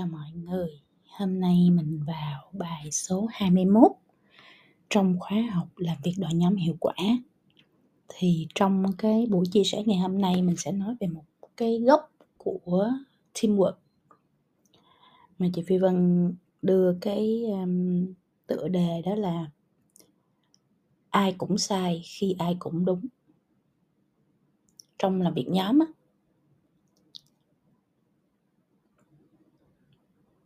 cho mọi người. Hôm nay mình vào bài số 21 trong khóa học làm việc đội nhóm hiệu quả. Thì trong cái buổi chia sẻ ngày hôm nay mình sẽ nói về một cái gốc của teamwork. Mà chị Phi Vân đưa cái um, tựa đề đó là ai cũng sai khi ai cũng đúng. Trong làm việc nhóm á,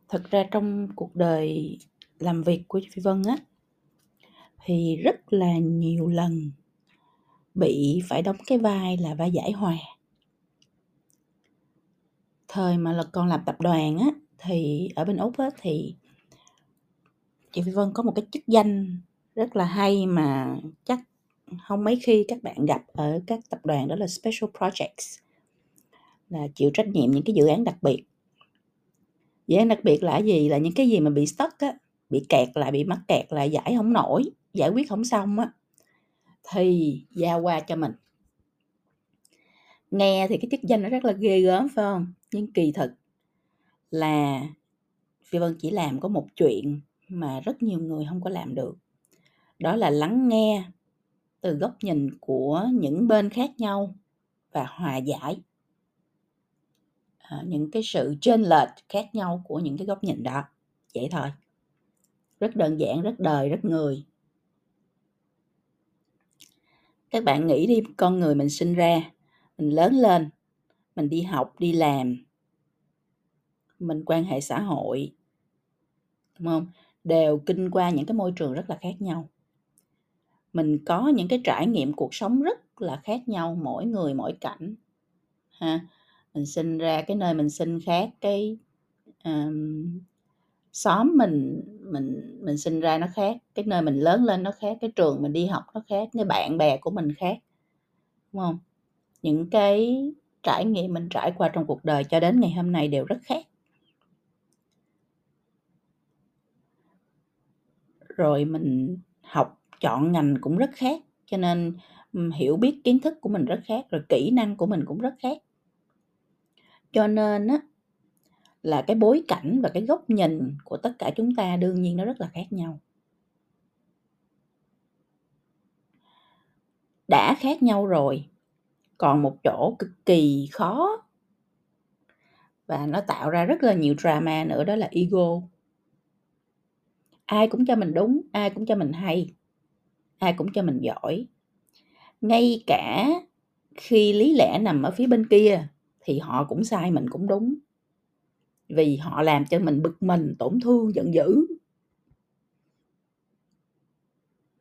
Thực ra trong cuộc đời làm việc của Phi Vân á, thì rất là nhiều lần bị phải đóng cái vai là vai giải hòa. Thời mà là còn làm tập đoàn á, thì ở bên Úc á, thì chị Phi Vân có một cái chức danh rất là hay mà chắc không mấy khi các bạn gặp ở các tập đoàn đó là special projects là chịu trách nhiệm những cái dự án đặc biệt Dự án đặc biệt là gì? Là những cái gì mà bị stuck á, bị kẹt lại, bị mắc kẹt lại, giải không nổi, giải quyết không xong á, thì giao qua cho mình. Nghe thì cái chức danh nó rất là ghê gớm phải không? Nhưng kỳ thực là Phi Vân chỉ làm có một chuyện mà rất nhiều người không có làm được. Đó là lắng nghe từ góc nhìn của những bên khác nhau và hòa giải à, những cái sự chênh lệch khác nhau của những cái góc nhìn đó. Vậy thôi. Rất đơn giản rất đời rất người. Các bạn nghĩ đi con người mình sinh ra mình lớn lên mình đi học đi làm mình quan hệ xã hội đúng không? Đều kinh qua những cái môi trường rất là khác nhau. Mình có những cái trải nghiệm cuộc sống rất là khác nhau mỗi người mỗi cảnh ha? Mình sinh ra cái nơi mình sinh khác cái um, xóm mình mình mình sinh ra nó khác cái nơi mình lớn lên nó khác cái trường mình đi học nó khác cái bạn bè của mình khác đúng không? Những cái trải nghiệm mình trải qua trong cuộc đời cho đến ngày hôm nay đều rất khác. Rồi mình học chọn ngành cũng rất khác cho nên hiểu biết kiến thức của mình rất khác rồi kỹ năng của mình cũng rất khác cho nên á, là cái bối cảnh và cái góc nhìn của tất cả chúng ta đương nhiên nó rất là khác nhau. Đã khác nhau rồi, còn một chỗ cực kỳ khó. Và nó tạo ra rất là nhiều drama nữa, đó là ego. Ai cũng cho mình đúng, ai cũng cho mình hay, ai cũng cho mình giỏi. Ngay cả khi lý lẽ nằm ở phía bên kia thì họ cũng sai, mình cũng đúng. Vì họ làm cho mình bực mình, tổn thương, giận dữ.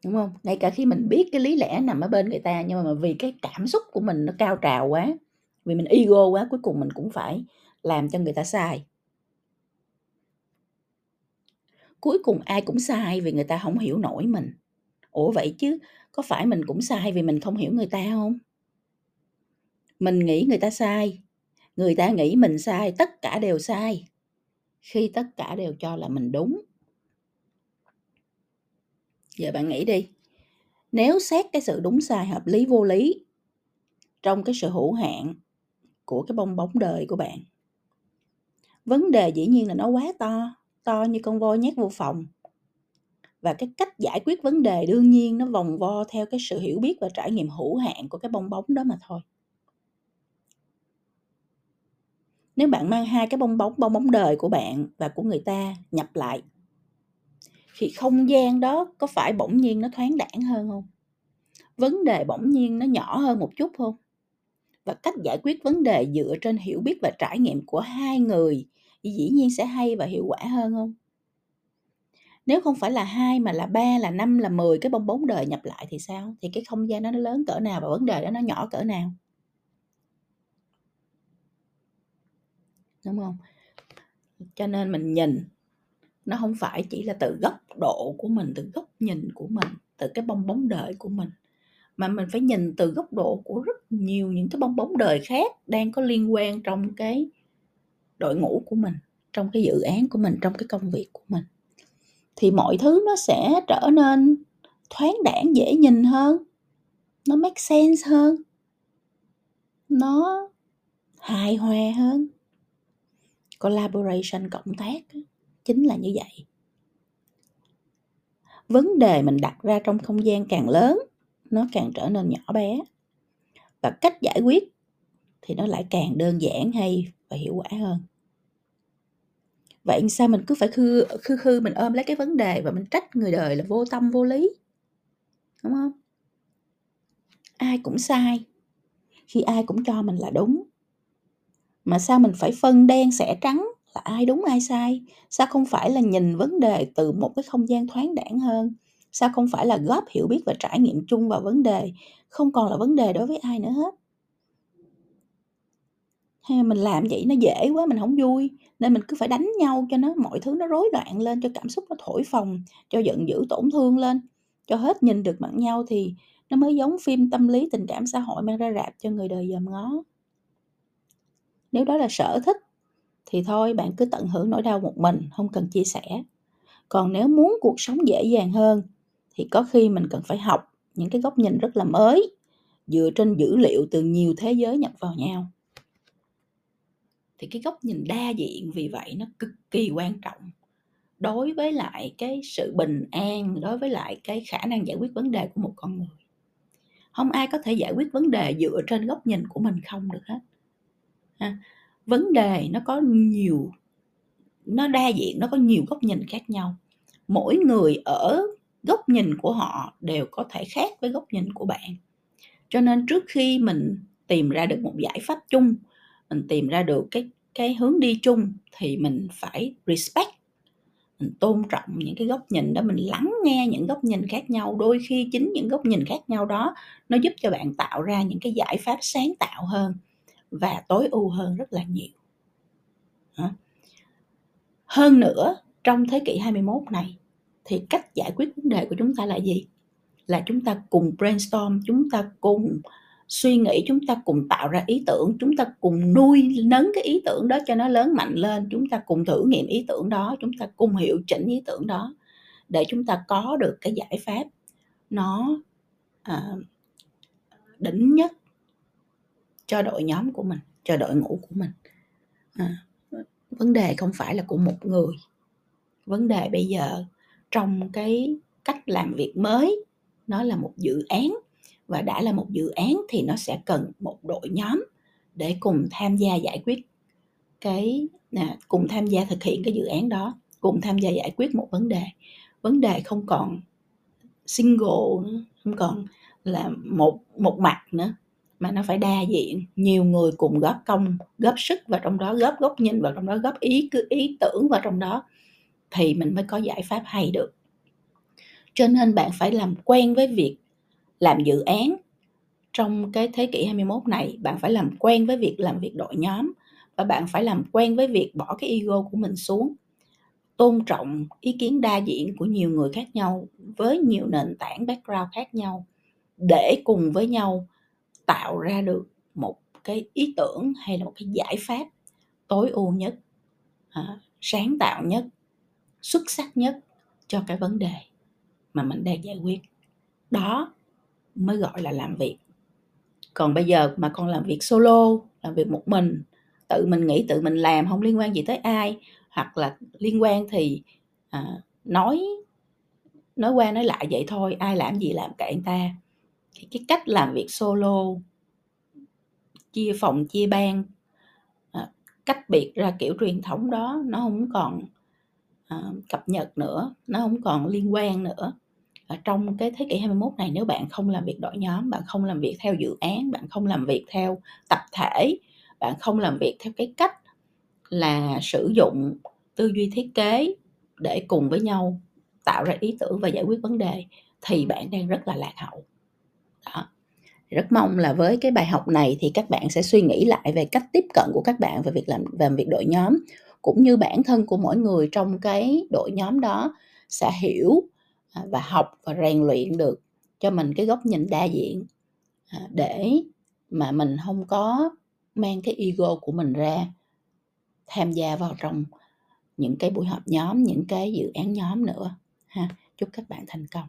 Đúng không? Ngay cả khi mình biết cái lý lẽ nằm ở bên người ta, nhưng mà vì cái cảm xúc của mình nó cao trào quá, vì mình ego quá, cuối cùng mình cũng phải làm cho người ta sai. Cuối cùng ai cũng sai vì người ta không hiểu nổi mình. Ủa vậy chứ, có phải mình cũng sai vì mình không hiểu người ta không? Mình nghĩ người ta sai người ta nghĩ mình sai, tất cả đều sai. Khi tất cả đều cho là mình đúng. Giờ bạn nghĩ đi, nếu xét cái sự đúng sai hợp lý vô lý trong cái sự hữu hạn của cái bong bóng đời của bạn, vấn đề dĩ nhiên là nó quá to to như con voi nhét vô phòng. Và cái cách giải quyết vấn đề đương nhiên nó vòng vo theo cái sự hiểu biết và trải nghiệm hữu hạn của cái bong bóng đó mà thôi. Nếu bạn mang hai cái bong bóng bong bóng đời của bạn và của người ta nhập lại, thì không gian đó có phải bỗng nhiên nó thoáng đãng hơn không? Vấn đề bỗng nhiên nó nhỏ hơn một chút không? Và cách giải quyết vấn đề dựa trên hiểu biết và trải nghiệm của hai người thì dĩ nhiên sẽ hay và hiệu quả hơn không? Nếu không phải là hai mà là ba, là năm, là mười cái bong bóng đời nhập lại thì sao? Thì cái không gian đó nó lớn cỡ nào và vấn đề đó nó nhỏ cỡ nào? Đúng không? Cho nên mình nhìn, nó không phải chỉ là từ góc độ của mình, từ góc nhìn của mình, từ cái bong bóng đời của mình, mà mình phải nhìn từ góc độ của rất nhiều những cái bong bóng đời khác đang có liên quan trong cái đội ngũ của mình, trong cái dự án của mình, trong cái công việc của mình. Thì mọi thứ nó sẽ trở nên thoáng đãng, dễ nhìn hơn, nó make sense hơn, nó hài hòa hơn collaboration cộng tác chính là như vậy. Vấn đề mình đặt ra trong không gian càng lớn, nó càng trở nên nhỏ bé. Và cách giải quyết thì nó lại càng đơn giản hay và hiệu quả hơn. Vậy sao mình cứ phải khư khư khư mình ôm lấy cái vấn đề và mình trách người đời là vô tâm, vô lý? Đúng không? Ai cũng sai. Khi ai cũng cho mình là đúng mà sao mình phải phân đen, xẻ trắng? Là ai đúng, ai sai? Sao không phải là nhìn vấn đề từ một cái không gian thoáng đãng hơn? Sao không phải là góp hiểu biết và trải nghiệm chung vào vấn đề? Không còn là vấn đề đối với ai nữa hết. Hay mình làm vậy nó dễ quá, mình không vui. Nên mình cứ phải đánh nhau cho nó, mọi thứ nó rối loạn lên, cho cảm xúc nó thổi phồng, cho giận dữ tổn thương lên. Cho hết nhìn được mặt nhau thì nó mới giống phim tâm lý tình cảm xã hội mang ra rạp cho người đời dòm ngó nếu đó là sở thích, thì thôi, bạn cứ tận hưởng nỗi đau một mình, không cần chia sẻ. Còn nếu muốn cuộc sống dễ dàng hơn, thì có khi mình cần phải học những cái góc nhìn rất là mới, dựa trên dữ liệu từ nhiều thế giới nhập vào nhau. Thì cái góc nhìn đa diện vì vậy nó cực kỳ quan trọng. Đối với lại cái sự bình an, đối với lại cái khả năng giải quyết vấn đề của một con người. Không ai có thể giải quyết vấn đề dựa trên góc nhìn của mình không được hết ha. vấn đề nó có nhiều, nó đa diện nó có nhiều góc nhìn khác nhau. Mỗi người ở góc nhìn của họ đều có thể khác với góc nhìn của bạn. Cho nên trước khi mình tìm ra được một giải pháp chung, mình tìm ra được cái cái hướng đi chung thì mình phải respect. Mình tôn trọng những cái góc nhìn đó, mình lắng nghe những góc nhìn khác nhau. Đôi khi chính những góc nhìn khác nhau đó, nó giúp cho bạn tạo ra những cái giải pháp sáng tạo hơn và tối ưu hơn rất là nhiều. Hơn nữa trong thế kỷ 21 này thì cách giải quyết vấn đề của chúng ta là gì? Là chúng ta cùng brainstorm chúng ta cùng suy nghĩ chúng ta cùng tạo ra ý tưởng chúng ta cùng nuôi nấng cái ý tưởng đó cho nó lớn mạnh lên chúng ta cùng thử nghiệm ý tưởng đó chúng ta cùng hiệu chỉnh ý tưởng đó để chúng ta có được cái giải pháp nó à, đỉnh nhất cho đội nhóm của mình cho đội ngũ của mình. À, vấn đề không phải là của một người. Vấn đề bây giờ trong cái cách làm việc mới nó là một dự án. Và đã là một dự án thì nó sẽ cần một đội nhóm để cùng tham gia giải quyết cái à, cùng tham gia thực hiện cái dự án đó cùng tham gia giải quyết một vấn đề. Vấn đề không còn single nữa, không còn là một một mặt nữa mà nó phải đa diện nhiều người cùng góp công, góp sức vào trong đó, góp góc nhìn vào trong đó, góp ý cứ, ý tưởng vào trong đó thì mình mới có giải pháp hay được. Cho nên bạn phải làm quen với việc làm dự án. Trong cái thế kỷ 21 này, bạn phải làm quen với việc làm việc đội nhóm và bạn phải làm quen với việc bỏ cái ego của mình xuống, tôn trọng ý kiến đa diện của nhiều người khác nhau với nhiều nền tảng background khác nhau để cùng với nhau tạo ra được một cái ý tưởng hay là một cái giải pháp tối ưu nhất à, sáng tạo nhất xuất sắc nhất cho cái vấn đề mà mình đang giải quyết. Đó mới gọi là làm việc. Còn bây giờ mà con làm việc solo làm việc một mình tự mình nghĩ tự mình làm không liên quan gì tới ai hoặc là liên quan thì à, nói nói qua nói lại vậy thôi ai làm gì làm kệ người ta cái, cái cách làm việc solo chia phòng chia ban à, cách biệt ra kiểu truyền thống đó nó không còn à, cập nhật nữa nó không còn liên quan nữa. Ở trong cái thế kỷ 21 này nếu bạn không làm việc đội nhóm bạn không làm việc theo dự án bạn không làm việc theo tập thể bạn không làm việc theo cái cách là sử dụng tư duy thiết kế để cùng với nhau tạo ra ý tưởng và giải quyết vấn đề thì bạn đang rất là lạc hậu đó. Rất mong là với cái bài học này thì các bạn sẽ suy nghĩ lại về cách tiếp cận của các bạn về việc làm, về việc đội nhóm, cũng như bản thân của mỗi người trong cái đội nhóm đó sẽ hiểu à, và học và rèn luyện được cho mình cái góc nhìn đa diện à, để mà mình không có mang cái ego của mình ra tham gia vào trong những cái buổi họp nhóm, những cái dự án nhóm nữa. Ha, chúc các bạn thành công.